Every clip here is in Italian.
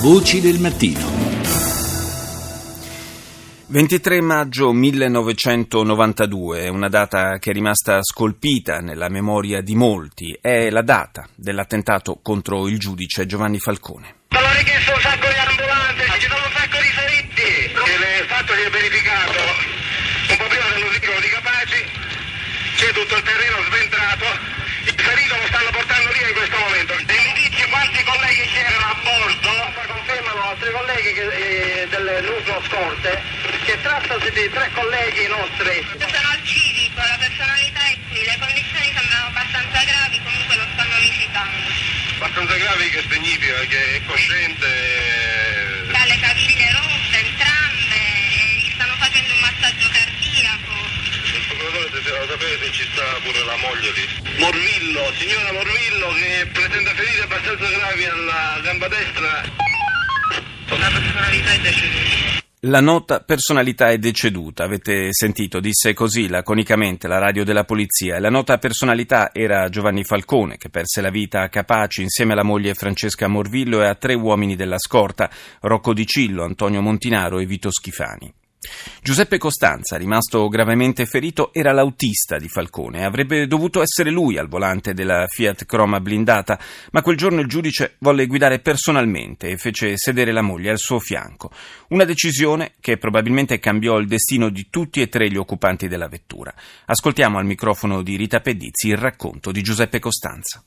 Voci del mattino. 23 maggio 1992 è una data che è rimasta scolpita nella memoria di molti, è la data dell'attentato contro il giudice Giovanni Falcone. Hanno richiesto un sacco di ambulanze, ci sono un sacco di feriti. Il fatto si è verificato un po' prima dell'arrivo di Capaci, c'è tutto il terreno sventrato, il ferito lo stanno portando via in questo momento. Dei indizi quanti colleghi c'erano a bordo, altri colleghi che, eh, del nucleo scorte che trattasi di tre colleghi nostri. Sono al civico, la personalità è qui, le condizioni sembrano abbastanza gravi, comunque lo stanno visitando. Abbastanza gravi che significa che è cosciente. Ha le caviglie rotte, entrambe, e gli stanno facendo un massaggio cardiaco. Il procuratore desidera sapere se ci sta pure la moglie lì. Morvillo, signora Morvillo che presenta ferite abbastanza gravi alla gamba destra. La personalità è deceduta. La nota personalità è deceduta, avete sentito, disse così laconicamente la radio della polizia. La nota personalità era Giovanni Falcone, che perse la vita a Capaci insieme alla moglie Francesca Morvillo e a tre uomini della scorta, Rocco Di Cillo, Antonio Montinaro e Vito Schifani. Giuseppe Costanza, rimasto gravemente ferito, era l'autista di Falcone. Avrebbe dovuto essere lui al volante della Fiat Croma blindata, ma quel giorno il giudice volle guidare personalmente e fece sedere la moglie al suo fianco. Una decisione che probabilmente cambiò il destino di tutti e tre gli occupanti della vettura. Ascoltiamo al microfono di Rita Pedizzi il racconto di Giuseppe Costanza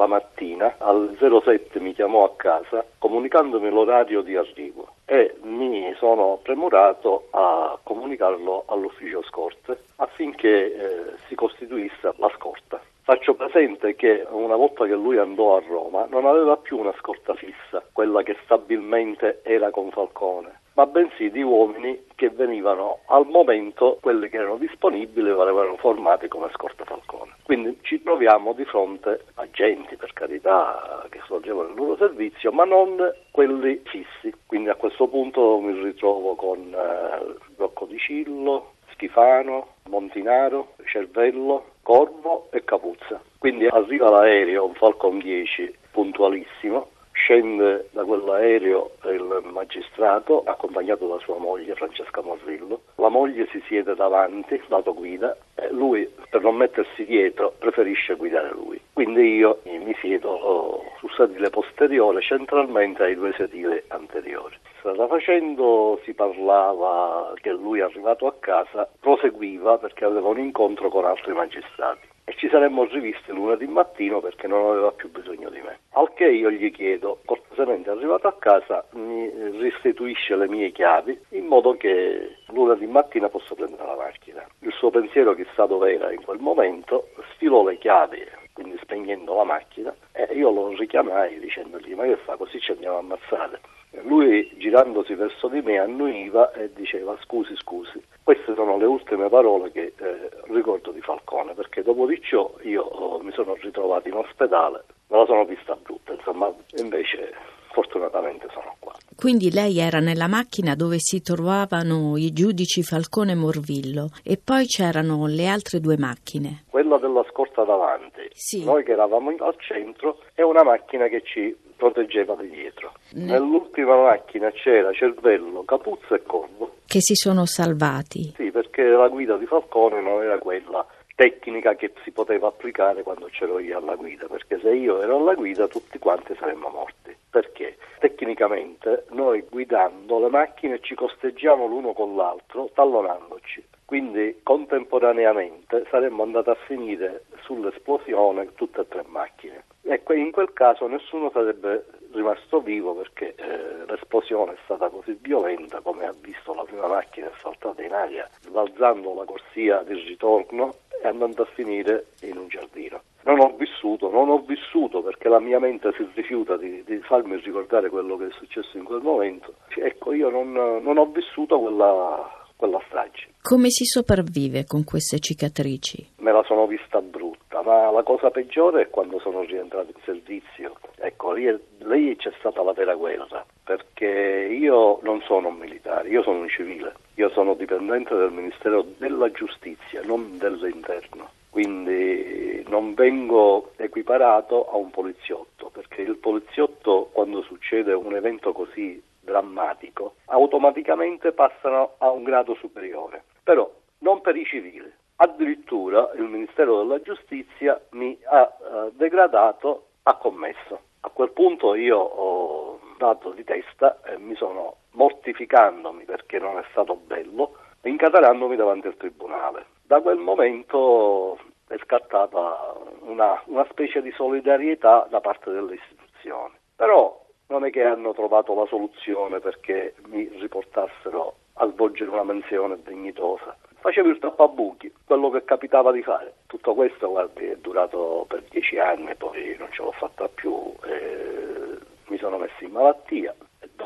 la mattina al 07 mi chiamò a casa comunicandomi l'orario di arrivo e mi sono premurato a comunicarlo all'ufficio scorte affinché eh, si costituisse la scorta. Faccio presente che una volta che lui andò a Roma non aveva più una scorta fissa, quella che stabilmente era con Falcone ma bensì di uomini che venivano al momento, quelli che erano disponibili venivano formati come scorta Falcone. Quindi ci troviamo di fronte a agenti, per carità, che svolgevano il loro servizio, ma non quelli fissi. Quindi a questo punto mi ritrovo con eh, Rocco di Cillo, Schifano, Montinaro, Cervello, Corvo e Capuzza. Quindi arriva l'aereo, un Falcon 10 puntualissimo, scende da quell'aereo il magistrato accompagnato da sua moglie Francesca Morrillo. La moglie si siede davanti, lato guida, e lui per non mettersi dietro preferisce guidare lui. Quindi io mi siedo oh, sul sedile posteriore centralmente ai due sedili anteriori. Strada facendo si parlava che lui arrivato a casa proseguiva perché aveva un incontro con altri magistrati e ci saremmo rivisti lunedì mattino perché non aveva più bisogno di me. Al che io gli chiedo, cortesemente arrivato a casa, mi restituisce le mie chiavi in modo che lunedì mattina possa prendere la macchina. Il suo pensiero chissà dove era in quel momento, sfilò le chiavi, quindi spegnendo la macchina, e io lo richiamai dicendogli ma che fa così ci andiamo a ammazzare. Lui girandosi verso di me annuiva e diceva scusi scusi. Queste sono le ultime parole che eh, ricordo di Falcone perché dopo di ciò io oh, mi sono ritrovato in ospedale, me la sono vista brutta, insomma invece fortunatamente sono qua. Quindi lei era nella macchina dove si trovavano i giudici Falcone e Morvillo e poi c'erano le altre due macchine. Quella della scorta davanti, sì. noi che eravamo al centro, è una macchina che ci proteggeva di dietro. Ne... Nell'ultima macchina c'era Cervello, Capuzzo e Corvo. Che si sono salvati. Sì, perché la guida di Falcone non era quella tecnica che si poteva applicare quando c'ero io alla guida, perché se io ero alla guida tutti quanti saremmo morti. Perché? Tecnicamente noi guidando le macchine ci costeggiamo l'uno con l'altro tallonandoci, quindi contemporaneamente saremmo andati a finire sull'esplosione tutte e tre macchine. E in quel caso nessuno sarebbe rimasto vivo perché eh, l'esplosione è stata così violenta come ha visto la prima macchina saltata in aria, sbalzando la corsia di ritorno e andando a finire in un giardino. Non ho vissuto, non ho vissuto perché la mia mente si rifiuta di, di farmi ricordare quello che è successo in quel momento. Ecco, io non, non ho vissuto quella, quella strage. Come si sopravvive con queste cicatrici? Me la sono vista brutta, ma la cosa peggiore è quando sono rientrato in servizio. Ecco, lì, lì c'è stata la vera guerra, perché io non sono un militare, io sono un civile, io sono dipendente del Ministero della Giustizia, non dell'interno. Quindi non vengo equiparato a un poliziotto, perché il poliziotto quando succede un evento così drammatico, automaticamente passano a un grado superiore. Però non per i civili. Addirittura il Ministero della Giustizia mi ha eh, degradato a commesso. A quel punto io ho dato di testa e mi sono mortificandomi perché non è stato bello, incatarandomi davanti al tribunale. Da quel momento è scattata una, una specie di solidarietà da parte delle istituzioni. Però non è che hanno trovato la soluzione perché mi riportassero a svolgere una menzione dignitosa. Facevo il tappabuchi, quello che capitava di fare. Tutto questo guardi, è durato per dieci anni, poi non ce l'ho fatta più, eh, mi sono messo in malattia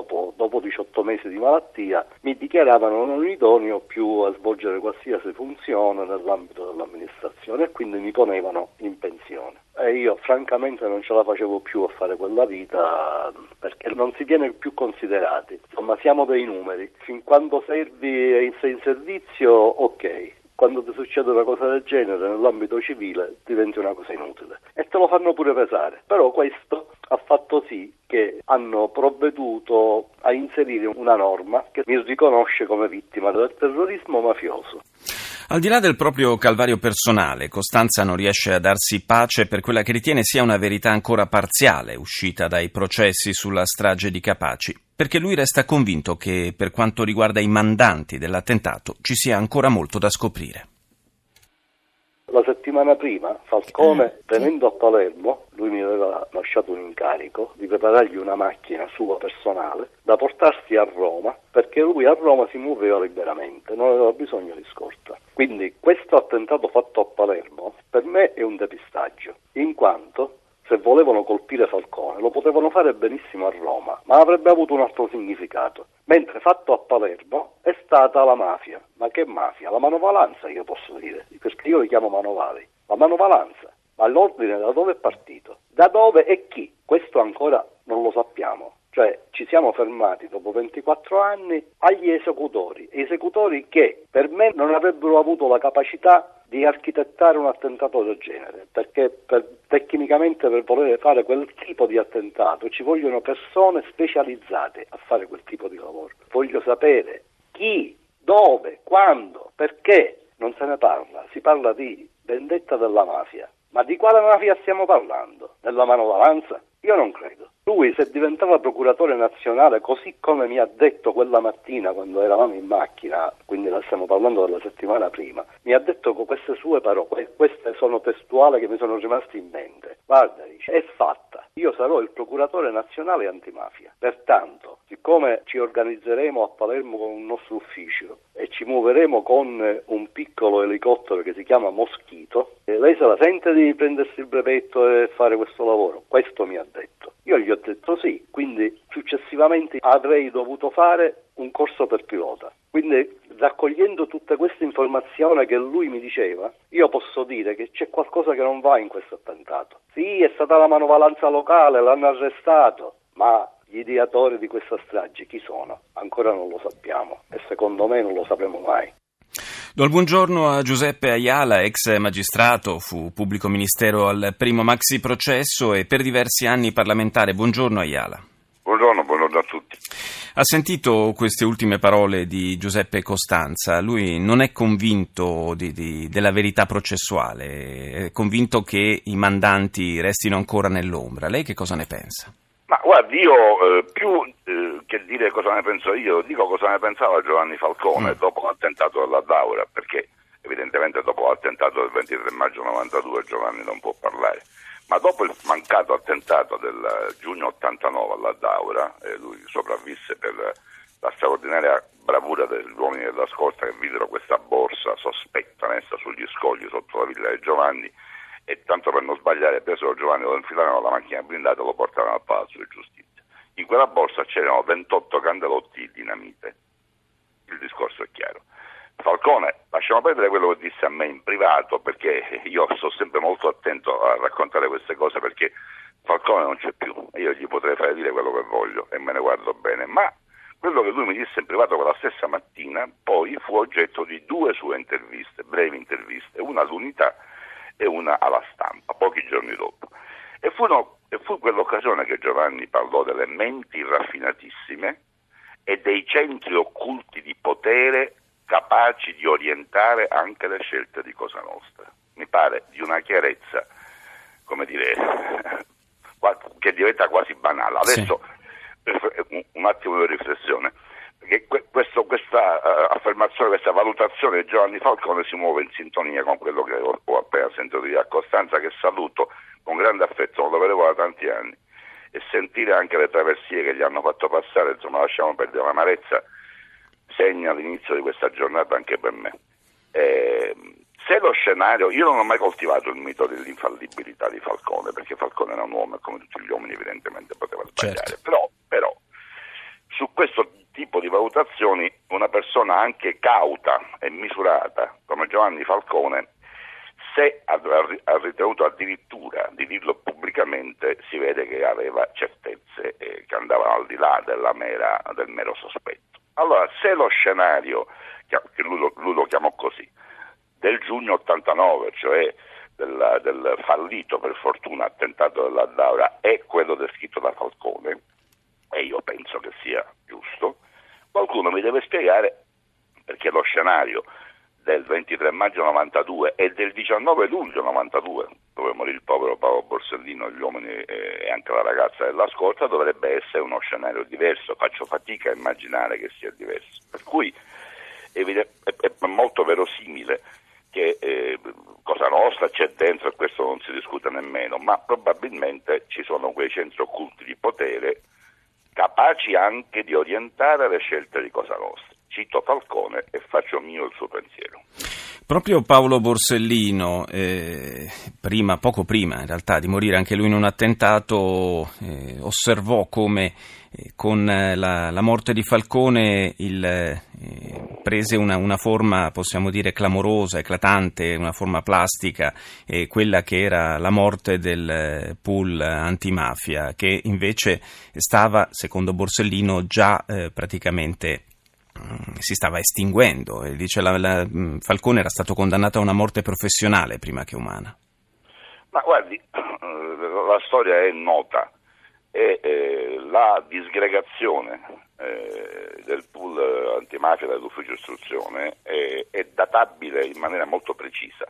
dopo, dopo 18 mesi di malattia, mi dichiaravano non idoneo più a svolgere qualsiasi funzione nell'ambito dell'amministrazione e quindi mi ponevano in pensione. E io francamente non ce la facevo più a fare quella vita perché non si viene più considerati. Insomma, siamo dei numeri. Fin quando servi e sei in servizio, ok quando ti succede una cosa del genere nell'ambito civile diventi una cosa inutile e te lo fanno pure pesare. Però questo ha fatto sì che hanno provveduto a inserire una norma che mi riconosce come vittima del terrorismo mafioso. Al di là del proprio calvario personale, Costanza non riesce a darsi pace per quella che ritiene sia una verità ancora parziale uscita dai processi sulla strage di Capaci, perché lui resta convinto che per quanto riguarda i mandanti dell'attentato ci sia ancora molto da scoprire. La settimana prima Falcone, eh, venendo a Palermo, lui mi aveva lasciato un incarico di preparargli una macchina sua personale da portarsi a Roma, perché lui a Roma si muoveva liberamente, non aveva bisogno di scorta. Quindi questo attentato fatto a Palermo per me è un depistaggio, in quanto se volevano colpire Falcone lo potevano fare benissimo a Roma, ma avrebbe avuto un altro significato. Mentre fatto a Palermo è stata la mafia. Ma che mafia? La manovalanza io posso dire, perché io li chiamo manovali. La manovalanza. Ma l'ordine da dove è partito? Da dove e chi? Questo ancora non lo sappiamo. Cioè ci siamo fermati dopo 24 anni agli esecutori, esecutori che per me non avrebbero avuto la capacità di architettare un attentato del genere, perché per, tecnicamente per voler fare quel tipo di attentato ci vogliono persone specializzate a fare quel tipo di lavoro. Voglio sapere chi, dove, quando, perché non se ne parla, si parla di vendetta della mafia. Ma di quale mafia stiamo parlando? Della manovalanza? Io non credo. Lui se diventava procuratore nazionale, così come mi ha detto quella mattina quando eravamo in macchina, quindi la stiamo parlando della settimana prima, mi ha detto con queste sue parole, queste sono testuali che mi sono rimaste in mente. Guarda, dice, è fatta. Io sarò il procuratore nazionale antimafia. Pertanto, siccome ci organizzeremo a Palermo con un nostro ufficio e ci muoveremo con un piccolo elicottero che si chiama Moschito, lei se la sente di prendersi il brevetto e fare questo lavoro? Questo mi ha detto. Io gli ho detto sì, quindi successivamente avrei dovuto fare un corso per pilota. Quindi raccogliendo tutte queste informazioni che lui mi diceva, io posso dire che c'è qualcosa che non va in questo attentato. Sì, è stata la manovalanza locale, l'hanno arrestato, ma gli ideatori di questa strage chi sono? Ancora non lo sappiamo e secondo me non lo sapremo mai. Do il buongiorno a Giuseppe Ayala, ex magistrato, fu pubblico ministero al primo maxi processo e per diversi anni parlamentare. Buongiorno Ayala. Buongiorno, buongiorno a tutti. Ha sentito queste ultime parole di Giuseppe Costanza? Lui non è convinto di, di, della verità processuale, è convinto che i mandanti restino ancora nell'ombra. Lei che cosa ne pensa? Ma guardi, io eh, più eh, che dire cosa ne penso io, dico cosa ne pensava Giovanni Falcone mm. dopo l'attentato della Daura, perché evidentemente dopo l'attentato del 23 maggio 92 Giovanni non può parlare. Ma dopo il mancato attentato del giugno 89 alla Daura, eh, lui sopravvisse per la straordinaria bravura degli uomini della scorta che videro questa borsa sospetta messa sugli scogli sotto la villa di Giovanni e tanto per non sbagliare presero Giovanni lo infilarono alla macchina blindata e lo portarono al Palazzo di Giustizia. In quella borsa c'erano 28 candelotti di dinamite. Il discorso è chiaro. Falcone, lasciamo perdere quello che disse a me in privato perché io sto sempre molto attento a raccontare queste cose perché Falcone non c'è più e io gli potrei fare dire quello che voglio e me ne guardo bene, ma quello che lui mi disse in privato quella stessa mattina poi fu oggetto di due sue interviste, brevi interviste, una all'unità e una alla stampa, pochi giorni dopo. E furono E fu quell'occasione che Giovanni parlò delle menti raffinatissime e dei centri occulti di potere capaci di orientare anche le scelte di Cosa Nostra. Mi pare di una chiarezza, come dire, che diventa quasi banale. Adesso sì. un attimo di riflessione, perché questo, questa uh, affermazione, questa valutazione di Giovanni Falcone si muove in sintonia con quello che ho, appena sentito dire a Costanza, che saluto con grande affetto, lo vedevo da tanti anni, e sentire anche le traversie che gli hanno fatto passare, insomma lasciamo perdere l'amarezza, segna l'inizio di questa giornata anche per me. Eh, se lo scenario, io non ho mai coltivato il mito dell'infallibilità di Falcone, perché Falcone era un uomo e come tutti gli uomini evidentemente poteva sbagliare, certo. però, però su questo di valutazioni una persona anche cauta e misurata come Giovanni Falcone se ha, ritenuto addirittura di dirlo pubblicamente si vede che aveva certezze che andavano al di là mera, del mero sospetto. Allora se lo scenario, che lui lo, lui lo chiamò così, del giugno 89, cioè del, del, fallito per fortuna attentato della Daura, è quello descritto da Falcone, e io penso che sia giusto, qualcuno mi deve spiegare perché lo scenario del 23 maggio 92 e del 19 luglio 92, dove morì il povero Paolo Borsellino, gli uomini e anche la ragazza della scorta, dovrebbe essere uno scenario diverso. Faccio fatica a immaginare che sia diverso. Per cui è, molto verosimile che eh, Cosa Nostra c'è dentro e questo non si discute nemmeno, ma probabilmente ci sono quei centri occulti di potere capaci anche di orientare le scelte di Cosa Nostra. Cito Falcone e faccio mio il suo pensiero. Proprio Paolo Borsellino, eh, prima, poco prima in realtà di morire anche lui in un attentato, eh, osservò come eh, con la, la, morte di Falcone il, eh, prese una, una, forma, possiamo dire, clamorosa, eclatante, una forma plastica, eh, quella che era la morte del pool antimafia, che invece stava, secondo Borsellino, già eh, praticamente Mm, si stava estinguendo e dice la, la, mm, Falcone era stato condannato a una morte professionale prima che umana. Ma guardi, la storia è nota e eh, la disgregazione eh, del antimafia dell'ufficio istruzione è, è, databile in maniera molto precisa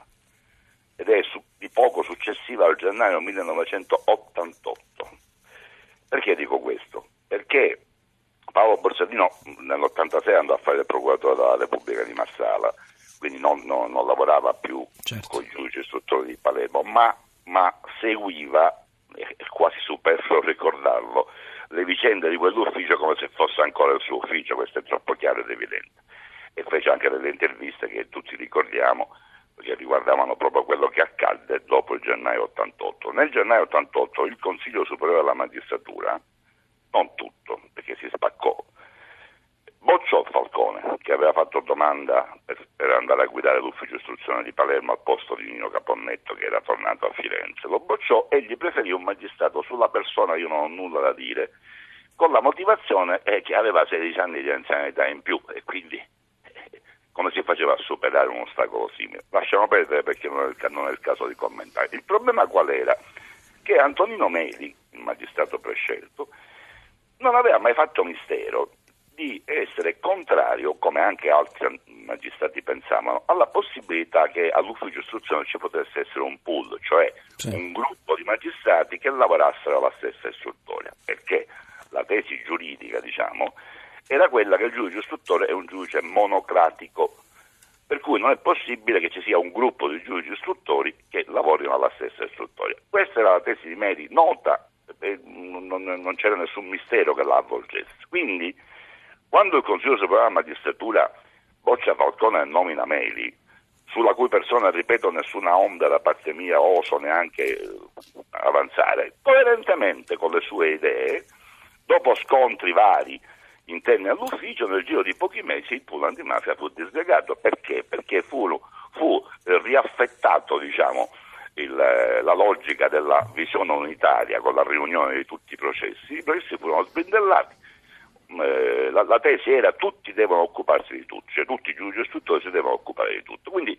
ed è su, di poco successiva al gennaio 1988. Perché dico questo? Perché Paolo Borsellino nell'86 andò a fare il procuratore della Repubblica di Marsala, quindi non, non, non lavorava più certo. con i giudici istruttori di Palermo, ma, ma seguiva, è quasi superfluo ricordarlo, le vicende di quell'ufficio come se fosse ancora il suo ufficio, questo è troppo chiaro ed evidente. E fece anche delle interviste che tutti ricordiamo, che riguardavano proprio quello che accadde dopo il gennaio 88. Nel gennaio 88 il Consiglio Superiore della Magistratura, non tutto, perché si spaccò. Bocciò Falcone, che aveva fatto domanda per, per, andare a guidare l'ufficio istruzione di Palermo al posto di Nino Caponnetto, che era tornato a Firenze. Lo bocciò e gli preferì un magistrato sulla persona, io non ho nulla da dire, con la motivazione eh, che aveva 16 anni di anzianità in più e quindi eh, come si faceva a superare un ostacolo simile? Lasciamo perdere perché non è, non è il caso di commentare. Il problema qual era? Che Antonino Meli, il magistrato prescelto, non aveva mai fatto mistero di essere contrario, come anche altri magistrati pensavano, alla possibilità che all'ufficio istruzione ci potesse essere un pool, cioè sì. un gruppo di magistrati che lavorassero alla stessa istruttoria, perché la tesi giuridica, diciamo, era quella che il giudice istruttore è un giudice monocratico, per cui non è possibile che ci sia un gruppo di giudici istruttori che lavorino alla stessa istruttoria. Questa era la tesi di Meri, nota non, c'era nessun mistero che la avvolgesse. Quindi, quando il Consiglio Superiore della Magistratura boccia Falcone e nomina Meli, sulla cui persona, ripeto, nessuna onda da parte mia oso neanche eh, avanzare, coerentemente con le sue idee, dopo scontri vari interni all'ufficio, nel giro di pochi mesi il pool antimafia fu disgregato. Perché? Perché fu, fu riaffettato, diciamo, il, eh, la logica della visione unitaria con la riunione di tutti i processi, i processi furono sbindellati. Eh, la, la, tesi era tutti devono occuparsi di tutto, cioè tutti i giudici istruttori si devono occupare di tutto. Quindi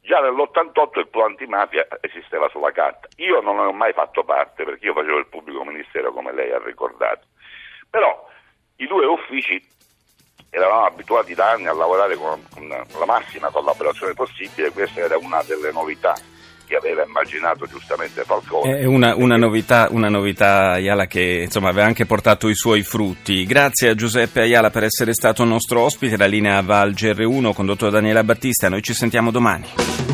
già nell'88 il plan antimafia esisteva sulla carta. Io non ne ho mai fatto parte perché io facevo il pubblico ministero come lei ha ricordato. Però i due uffici eravamo abituati da anni a lavorare con, con la massima collaborazione possibile, questa era una delle novità che aveva immaginato giustamente Falcone. È una, una novità, una novità Ayala che insomma, aveva anche portato i suoi frutti. Grazie a Giuseppe Ayala per essere stato nostro ospite. La linea Val GR1 condotto da Daniela Battista. Noi ci sentiamo domani.